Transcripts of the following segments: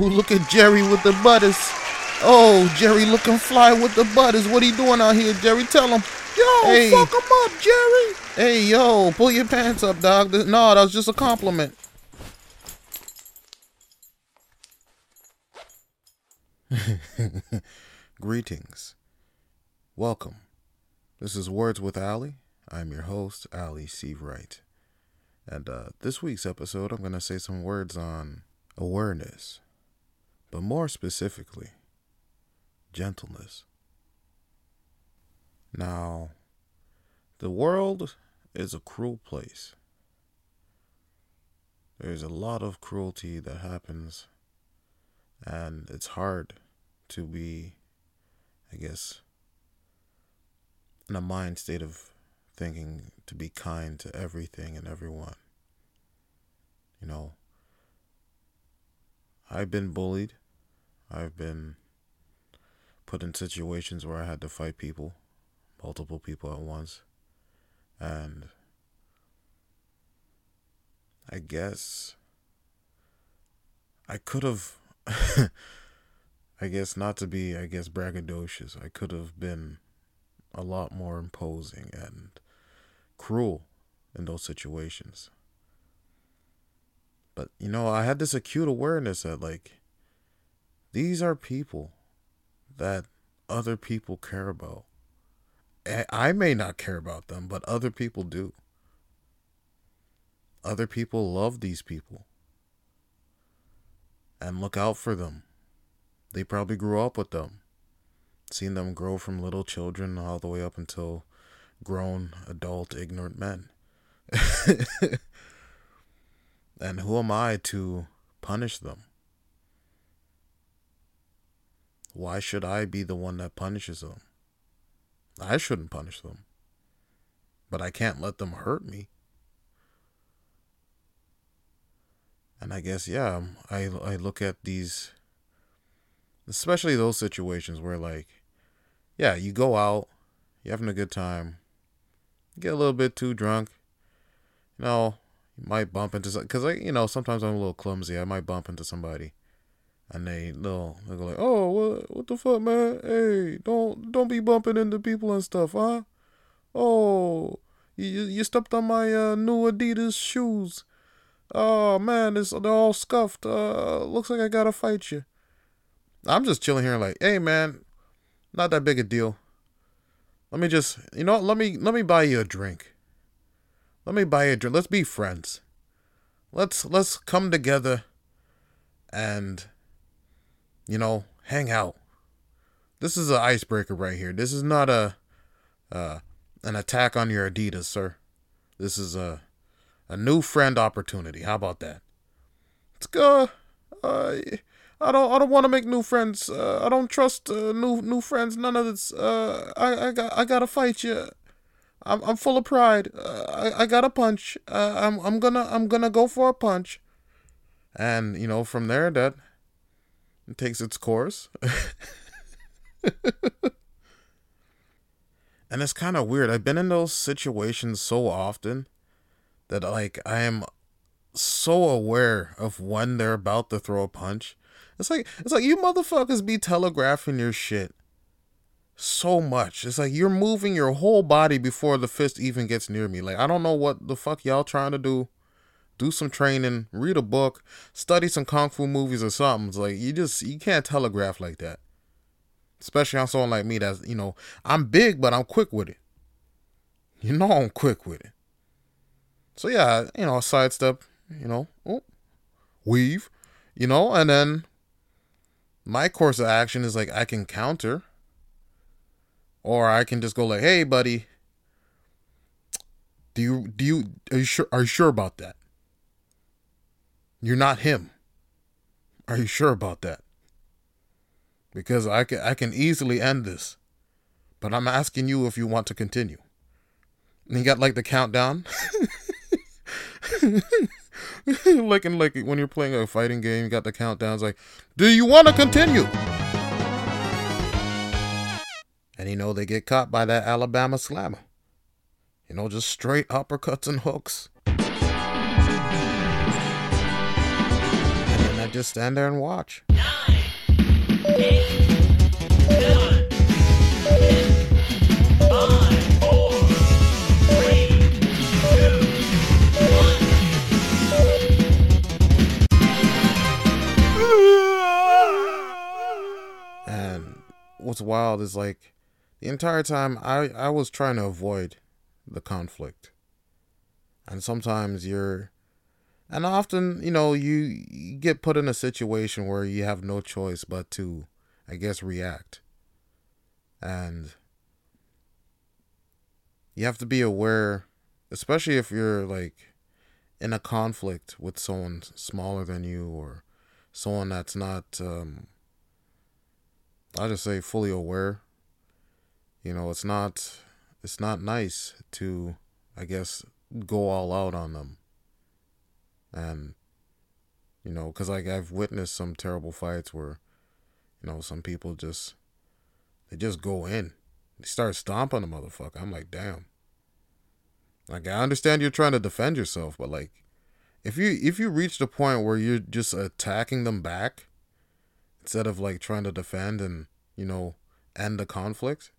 Ooh, look at Jerry with the butters. Oh, Jerry looking fly with the butters. What he doing out here, Jerry? Tell him. Yo, Hey. fuck him up, Jerry. Hey, yo, pull your pants up, dog. No, that was just a compliment. Greetings. Welcome. This is Words with Ali. I'm your host, Ali C. Wright. And uh, this week's episode, I'm going to say some words on awareness, but more specifically, gentleness. Now, the world is a cruel place. There's a lot of cruelty that happens, and it's hard to be, I guess, in a mind state of thinking to be kind to everything and everyone. You know, I've been bullied. I've been put in situations where I had to fight people, multiple people at once. And I guess I could have, I guess not to be, I guess, braggadocious, I could have been a lot more imposing and cruel in those situations. But, you know, I had this acute awareness that, like, these are people that other people care about. I- may not care about them, but other people do. Other people love these people and look out for them. They probably grew up with them, seen them grow from little children all the way up until grown, adult, ignorant men. and who am I to punish them? Why should I be the one that punishes them? I shouldn't punish them. But I can't let them hurt me. And I guess, yeah, um, I, I look at these, especially those situations where, like, yeah, you go out, you're having a good time, get a little bit too drunk, you know, you might bump into, because, like, you know, sometimes I'm a little clumsy. I might bump into somebody. And they little they go like, oh, what what the fuck, man? Hey, don't don't be bumping into people and stuff, huh? Oh, you you stepped on my uh, new Adidas shoes. Oh man, it's they're all scuffed. Uh, looks like I gotta fight you. I'm just chilling here, like, hey man, not that big a deal. Let me just, you know, let me let me buy you a drink. Let me buy you a drink. Let's be friends. Let's let's come together and you know, hang out. This is an icebreaker right here. This is not a uh, an attack on your Adidas, sir. This is a a new friend opportunity. How about that? Let's go. Uh, I don't I don't want to make new friends. Uh, I don't trust uh, new new friends. None of this. Uh, I I got I gotta fight you. I'm I'm full of pride. Uh, I I got a punch. Uh, I'm I'm gonna I'm gonna go for a punch. And you know from there that takes its course. and it's kind of weird. I've been in those situations so often that like I am so aware of when they're about to throw a punch. It's like it's like you motherfuckers be telegraphing your shit so much. It's like you're moving your whole body before the fist even gets near me. Like I don't know what the fuck y'all trying to do do some training, read a book, study some kung fu movies or something. It's like you just you can't telegraph like that. Especially on someone like me that's you know, I'm big but I'm quick with it. You know I'm quick with it. So yeah, you know, sidestep, you know, oh, weave, you know, and then my course of action is like I can counter. Or I can just go like, hey buddy, do you do you are you sure are you sure about that? You're not him. Are you sure about that? Because I can I can easily end this. But I'm asking you if you want to continue. And you got like the countdown. like in like when you're playing a fighting game, you got the countdowns like, do you want to continue? And you know they get caught by that Alabama slammer. You know, just straight uppercuts and hooks. Just stand there and watch. And what's wild is like the entire time I, I was trying to avoid the conflict. And sometimes you're and often, you know, you, get put in a situation where you have no choice but to, I guess, react. And you have to be aware, especially if you're like in a conflict with someone smaller than you or someone that's not, um, I just say fully aware. You know, it's not, it's not nice to, I guess, go all out on them and you know because like i've witnessed some terrible fights where you know some people just they just go in. They start stomping the motherfucker. I'm like damn. Like i understand you're trying to defend yourself but like if you if you reach the point where you're just attacking them back instead of like trying to defend and you know end the conflict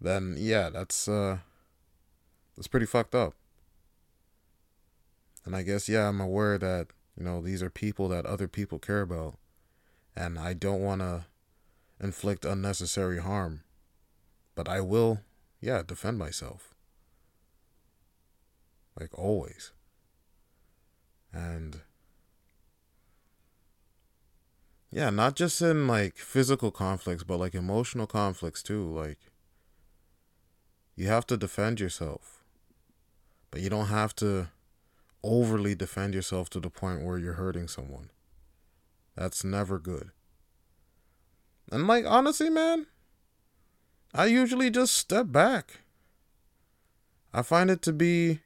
then yeah that's uh that's pretty fucked up and I guess, yeah, I'm aware that, you know, these are people that other people care about. And I don't want to inflict unnecessary harm. But I will, yeah, defend myself. Like always. And yeah, not just in like physical conflicts, but like emotional conflicts too. Like, you have to defend yourself, but you don't have to overly defend yourself to the point where you're hurting someone. That's never good. And like honestly, man, I usually just step back. I find it to be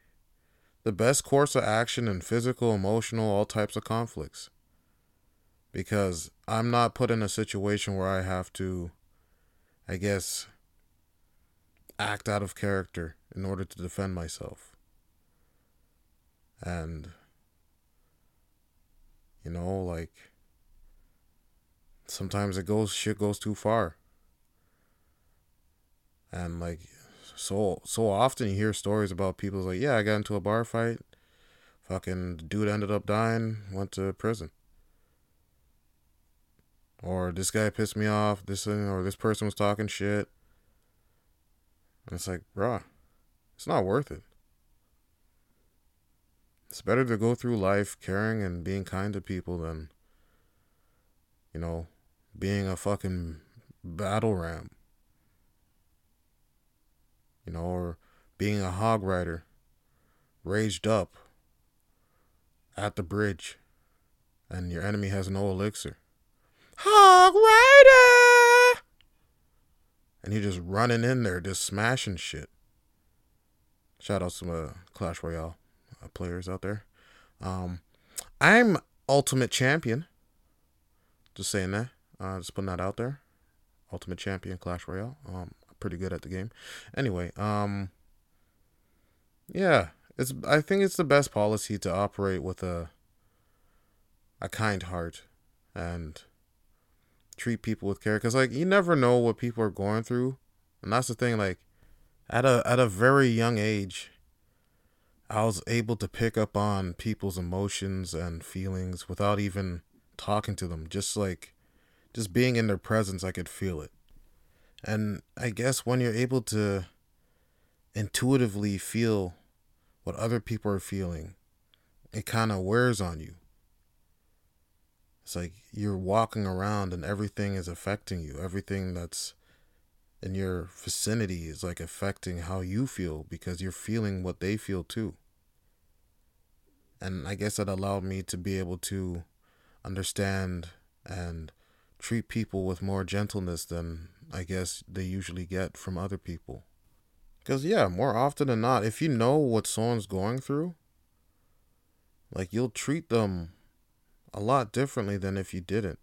the best course of action in physical, emotional, all types of conflicts. Because I'm not put in a situation where I have to, I guess, act out of character in order to defend myself and you know like sometimes it goes shit goes too far. And like so so often you hear stories about people like yeah i got into a bar fight. Fucking dude ended up dying went to prison. Or this guy pissed me off this or this person was talking shit. And it's like bruh it's not worth it it's better to go through life caring and being kind to people than, you know, being a fucking battle ram. You know, or being a hog rider, raged up at the bridge, and your enemy has no elixir. Hog rider! And you're just running in there, just smashing shit. Shout out to uh, Clash Royale. Uh, players out there. Um, I'm Ultimate Champion. Just saying that. Uh, just putting that out there. Ultimate Champion Clash Royale. Um, pretty good at the game. Anyway, um, yeah, it's. I think it's the best policy to operate with a a kind heart and treat people with care because like you never know what people are going through and that's the thing like at a at a very young age I was able to pick up on people's emotions and feelings without even talking to them. Just like, just being in their presence, I could feel it. And I guess when you're able to intuitively feel what other people are feeling, it kind of wears on you. It's like you're walking around and everything is affecting you. Everything that's in your vicinity is like affecting how you feel because you're feeling what they feel too. And I guess that allowed me to be able to understand and treat people with more gentleness than I guess they usually get from other people. Because, yeah, more often than not, if you know what someone's going through, like you'll treat them a lot differently than if you didn't.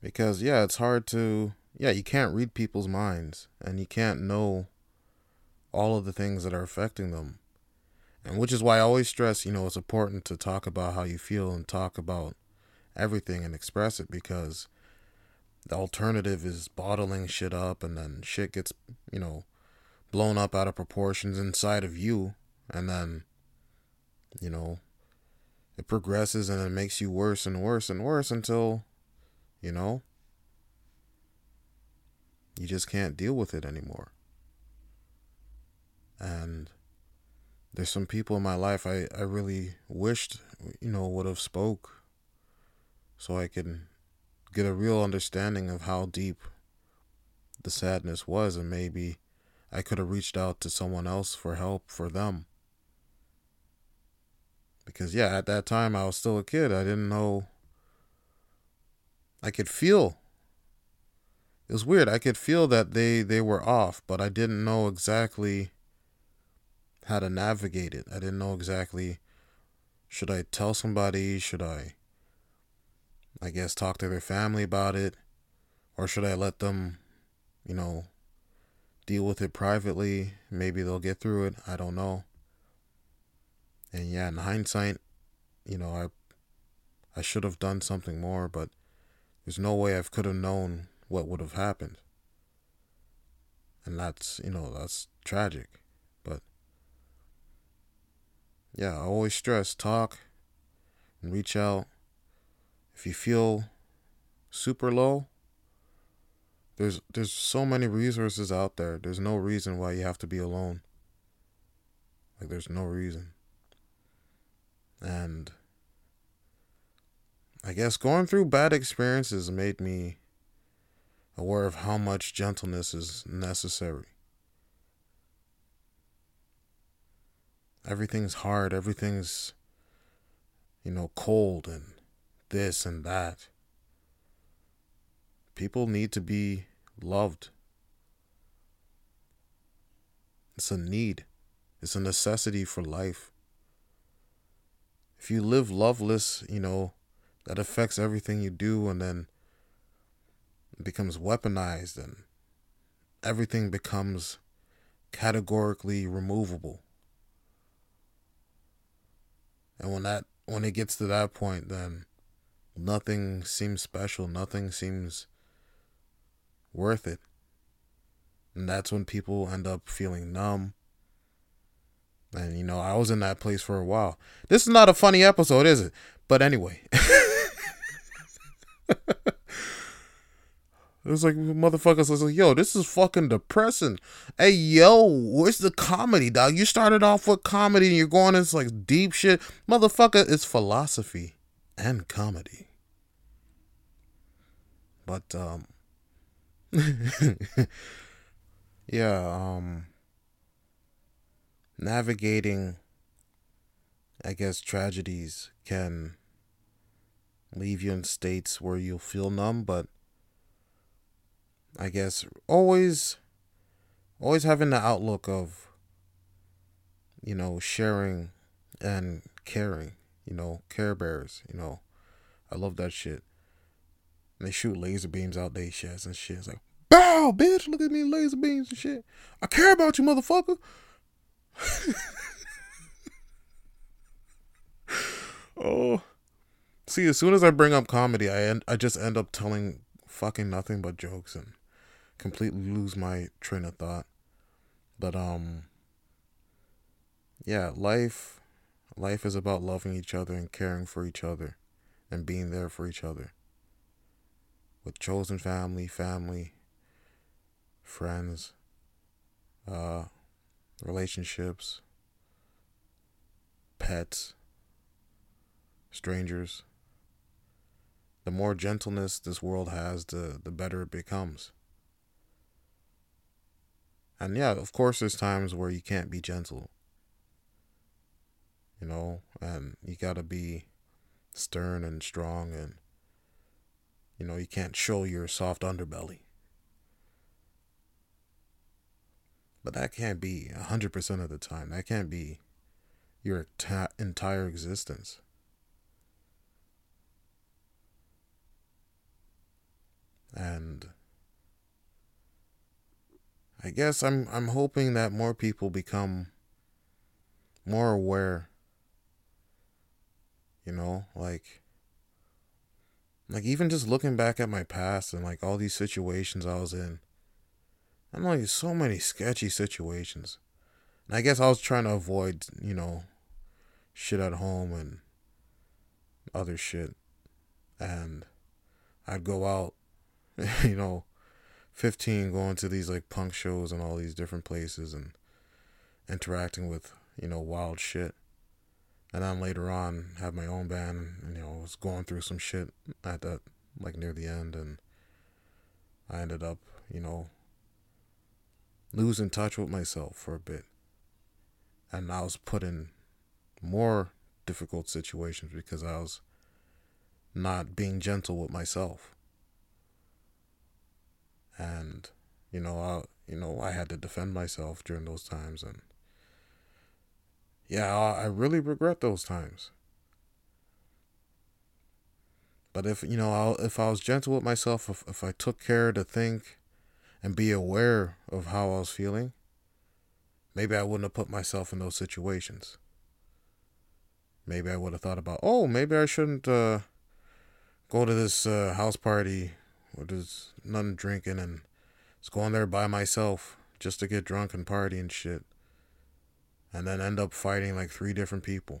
Because, yeah, it's hard to yeah, you can't read people's minds and you can't know all of the things that are affecting them. And which is why I always stress, you know, it's important to talk about how you feel and talk about everything and express it because the alternative is bottling shit up and then shit gets, you know, blown up out of proportions inside of you. And then you know it progresses and it makes you worse and worse and worse until you know you just can't deal with it anymore. And there's some people in my life I, I really wished you know would have spoke so I could get a real understanding of how deep the sadness was and maybe I could have reached out to someone else for help for them. Because, yeah, at that time I was still a kid. I didn't know. I could feel. It was weird. I could feel that they, they were off, but I didn't know exactly how to navigate it. I didn't know exactly should I tell somebody? Should I, I guess, talk to their family about it? Or should I let them, you know, deal with it privately. Maybe they'll get through it. I don't know. And yeah, in hindsight, you know, I I should have done something more, but there's no way I could have known what would have happened. And that's, you know, that's tragic. Yeah, I always stress talk and reach out. If you feel super low, there's there's so many resources out there. There's no reason why you have to be alone. Like there's no reason. And I guess going through bad experiences made me aware of how much gentleness is necessary. Everything's hard, everything's you know cold and this and that. People need to be loved. It's a need, it's a necessity for life. If you live loveless, you know, that affects everything you do and then it becomes weaponized and everything becomes categorically removable. And when that when it gets to that point then nothing seems special, nothing seems worth it. And that's when people end up feeling numb. And, you know, I was in that place for a while. This is not a funny episode, is it? But anyway. It was like motherfuckers was like, yo, this is fucking depressing. Hey, yo, where's the comedy, dog? You started off with comedy and you're going into like deep shit. Motherfucker, it's philosophy and comedy. But um yeah, um navigating I guess tragedies can leave you in states where you'll feel numb, but I guess always always having the outlook of you know, sharing and caring, you know, care bears, you know. I love that shit. And they shoot laser beams out their chests and shit. It's like, bow, bitch, look at me, laser beams and shit. I care about you, motherfucker. oh. See, as soon as I bring up comedy, I end, I just end up telling fucking nothing but jokes and completely lose my train of thought. But um yeah, life life is about loving each other and caring for each other and being there for each other with chosen family, family, friends, uh, relationships, pets, strangers. The more gentleness this world has, the, the better it becomes. And yeah, of course, there's times where you can't be gentle, you know, and you gotta be stern and strong and you know, you can't show your soft underbelly. But that can't be 100% of the time. That can't be your entire existence. And I guess I'm I'm hoping that more people become more aware. You know, like like even just looking back at my past and like all these situations I was in. I'm like so many sketchy situations. And I guess I was trying to avoid, you know, shit at home and other shit. And I'd go out, you know, 15 going to these like punk shows and all these different places and interacting with, you know, wild shit. And then later on have my own band and you know, I was going through some shit at that like near the end and I ended up, you know, losing touch with myself for a bit. And I was put in more difficult situations because I was not being gentle with myself. And you know, I you know, I had to defend myself during those times and yeah, I really regret those times. But if you know, I'll, if I was gentle with myself, if, if I took care to think and be aware of how I was feeling, maybe I wouldn't have put myself in those situations. Maybe I would have thought about, oh, maybe I shouldn't uh, go to this uh, house party where there's none drinking and just going there by myself just to get drunk and party and shit. And then end up fighting like three different people.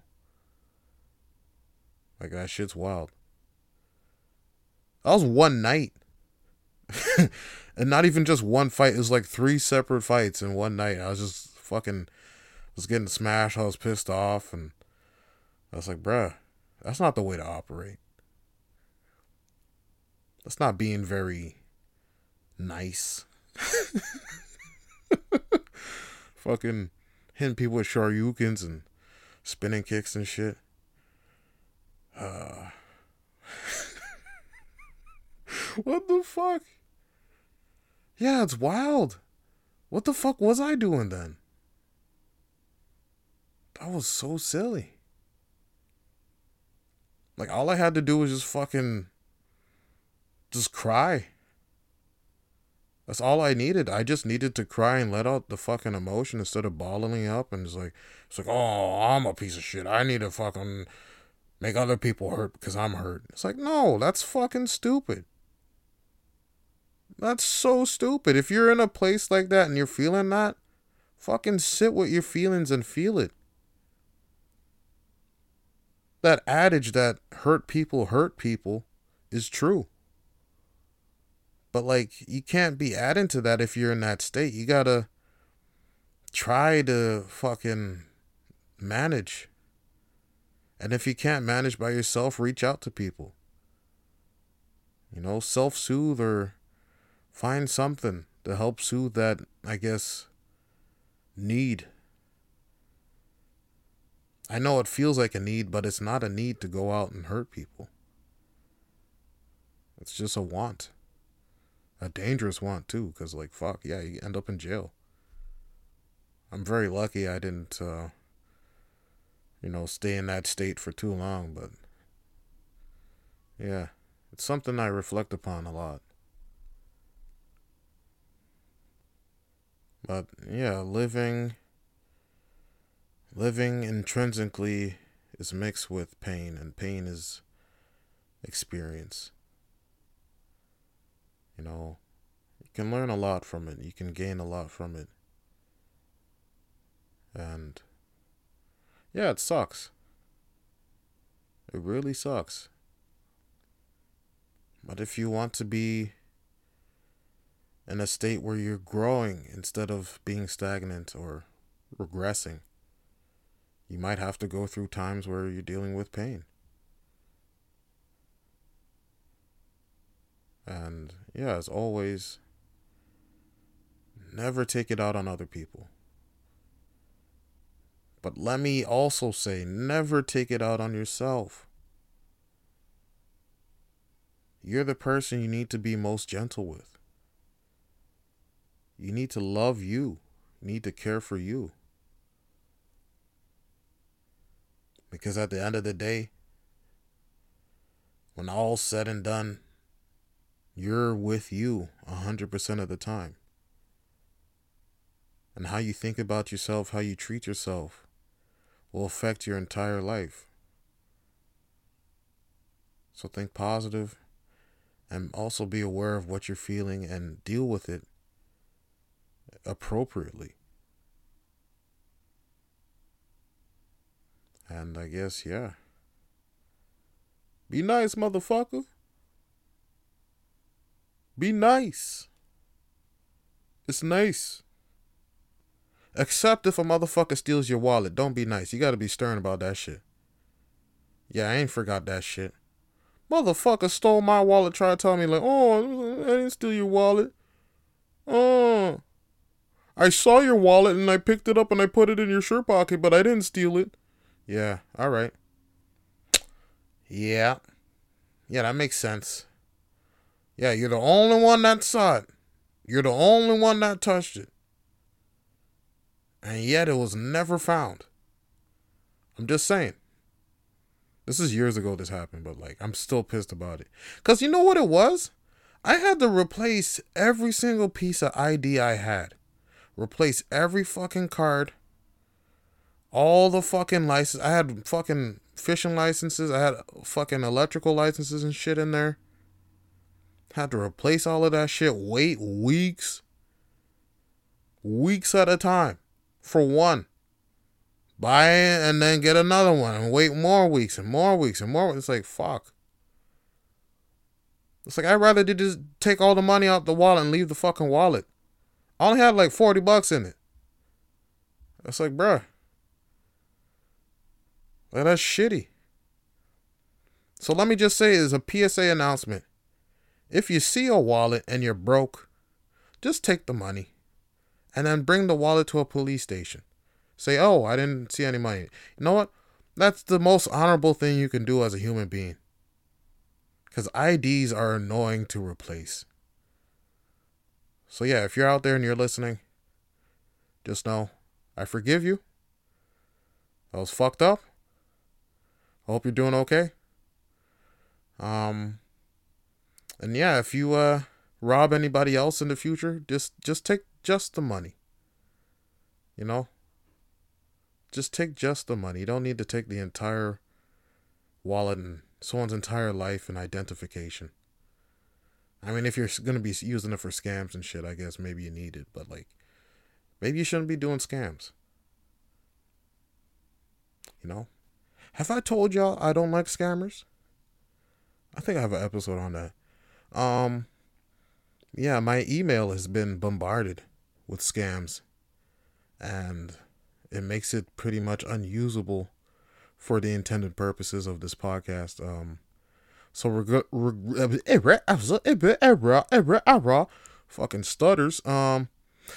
Like that shit's wild. That was one night. and not even just one fight. It was like three separate fights in one night. I was just fucking was getting smashed. I was pissed off and I was like, bruh, that's not the way to operate. That's not being very nice. fucking hitting people with shoryukens and spinning kicks and shit. Uh what the fuck? Yeah, it's wild. What the fuck was I doing then? That was so silly. Like all I had to do was just fucking just cry. That's all I needed. I just needed to cry and let out the fucking emotion instead of bottling up and it's like it's like, oh, I'm a piece of shit. I need to fucking make other people hurt because I'm hurt. It's like, no, that's fucking stupid. That's so stupid. If you're in a place like that and you're feeling that, fucking sit with your feelings and feel it. That adage that hurt people hurt people is true. But like you can't be adding to that if you're in that state. You got to try to fucking manage. And if you can't manage by yourself, reach out to people. You know, self soothe or Find something to help soothe that, I guess, need. I know it feels like a need, but it's not a need to go out and hurt people. It's just a want. A dangerous want, too, because, like, fuck, yeah, you end up in jail. I'm very lucky I didn't, uh, you know, stay in that state for too long, but yeah, it's something I reflect upon a lot. But yeah, living living intrinsically is mixed with pain and pain is experience. You know, you can learn a lot from it. You can gain a lot from it. And yeah, it sucks. It really sucks. But if you want to be in a state where you're growing instead of being stagnant or regressing. You might have to go through times where you're dealing with pain. And yeah, as always, never take it out on other people. But let me also say, never take it out on yourself. You're the person you need to be most gentle with. You need to love you. You need to care for you. Because at the end of the day, when all's said and done, you're with you 100% of the time. And how you think about yourself, how you treat yourself, will affect your entire life. So think positive and also be aware of what you're feeling and deal with it appropriately. And I guess, yeah. Be nice, motherfucker. Be nice. It's nice. Except if a motherfucker steals your wallet. Don't be nice. You gotta be stern about that shit. Yeah, I ain't forgot that shit. Motherfucker stole my wallet, tried to tell me, like, oh, I didn't steal your wallet. Oh. I saw your wallet and I picked it up and I put it in your shirt pocket, but I didn't steal it. Yeah, alright. Yeah. Yeah, that makes sense. Yeah, you're the only one that saw it. You're the only one that touched it. And yet it was never found. I'm just saying. This is years ago this happened, but like I'm still pissed about it. Cause you know what it was? I had to replace every single piece of ID I had. Replace every fucking card. All the fucking license. I had fucking fishing licenses. I had fucking electrical licenses and shit in there. Had to replace all of that shit. Wait weeks. Weeks at a time. For one buy it and then get another one and wait more weeks and more weeks and more. It's like fuck. It's like I'd rather just take all the money out the wallet and leave the fucking wallet. I only had like 40 bucks in it. It's like, bruh. Like, that's shitty. So let me just say as a PSA announcement. If you see a wallet and you're broke, just take the money and then bring the wallet to a police station. Say, oh, I didn't see any money. You know what? That's the most honorable thing you can do as a human being. Because IDs are annoying to replace. So, yeah, if you're out there and you're listening, just know I forgive you. I was fucked up. I hope you're doing okay. Um, and yeah, if you uh rob anybody else in the future, just just take just the money. You know, just take just the money. You don't need to take the entire wallet and someone's entire life and identification. I mean, if you're going to be using it for scams and shit, I guess maybe you need it. But, like, maybe you shouldn't be doing scams. You know? Have I told y'all I don't like scammers? I think I have an episode on that. Um, yeah, my email has been bombarded with scams. And it makes it pretty much unusable for the intended purposes of this podcast. Um, so we're. Fucking stutters. Um,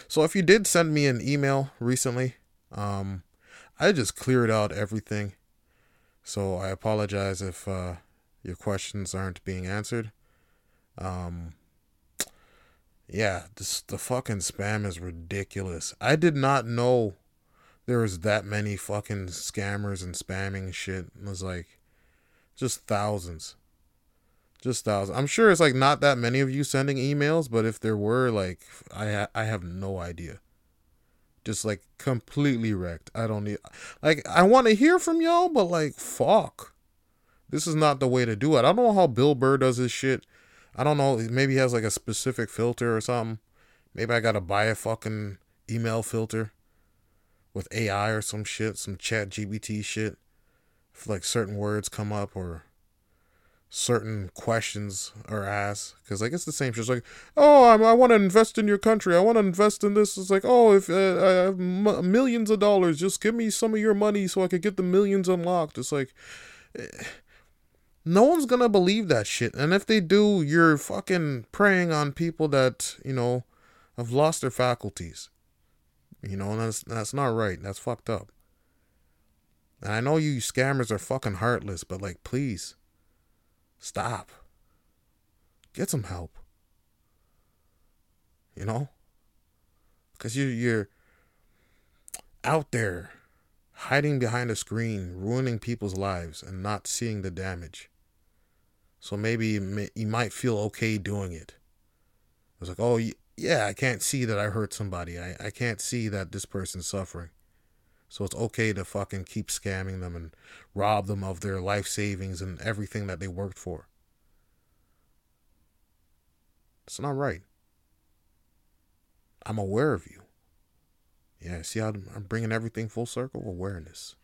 so if you did send me an email recently, um, I just cleared out everything. So I apologize if uh, your questions aren't being answered. Um, yeah, this the fucking spam is ridiculous. I did not know there was that many fucking scammers and spamming shit. It was like just thousands. Just thousands. I'm sure it's like not that many of you sending emails, but if there were, like, I ha- I have no idea. Just like completely wrecked. I don't need like I want to hear from y'all, but like fuck, this is not the way to do it. I don't know how Bill Burr does his shit. I don't know. Maybe he has like a specific filter or something. Maybe I gotta buy a fucking email filter with AI or some shit, some chat GBT shit. If like certain words come up or certain questions are asked because like it's the same shit. It's like, oh, I'm, i want to invest in your country. I want to invest in this. It's like, oh, if uh, I have m- millions of dollars, just give me some of your money so I could get the millions unlocked. It's like, eh, no one's gonna believe that shit. And if they do, you're fucking preying on people that you know have lost their faculties. You know, and that's that's not right. That's fucked up. And I know you scammers are fucking heartless, but like, please, stop. Get some help. You know, because you you're out there hiding behind a screen, ruining people's lives, and not seeing the damage. So maybe you might feel okay doing it. It's like, oh, yeah, I can't see that I hurt somebody. I, I can't see that this person's suffering. So it's okay to fucking keep scamming them and rob them of their life savings and everything that they worked for. It's not right. I'm aware of you. Yeah, see how I'm bringing everything full circle? Awareness.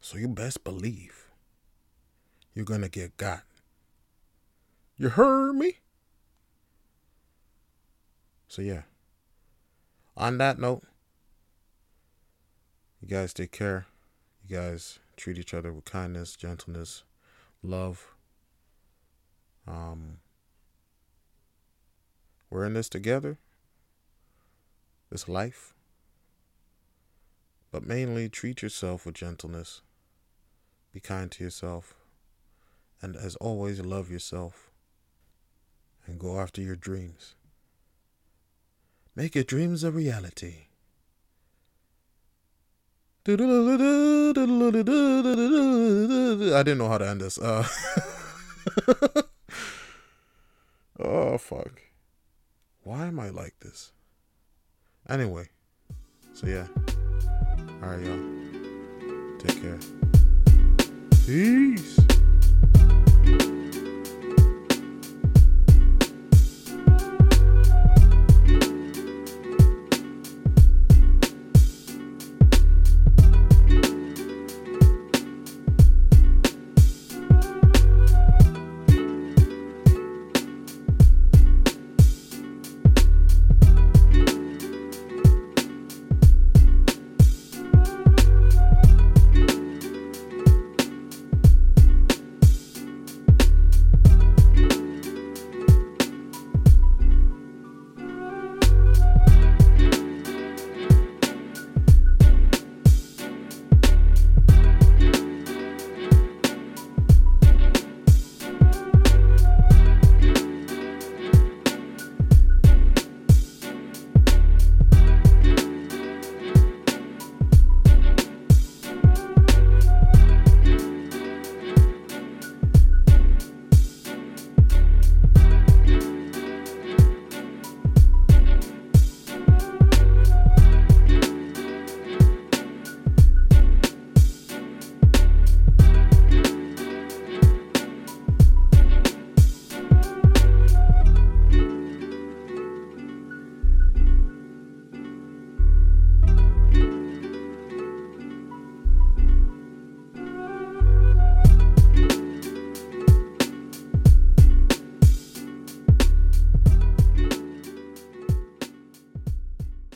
So you best believe you're going to get got. You heard me? So, yeah. On that note, you guys take care. You guys treat each other with kindness, gentleness, love. Um, we're in this together, this life. But mainly treat yourself with gentleness. Be kind to yourself. And as always, love yourself. And go after your dreams. Make your dreams a reality. I didn't know how to end this. Uh, oh, fuck. Why am I like this? Anyway, so yeah. Alright, y'all. Take care. Peace.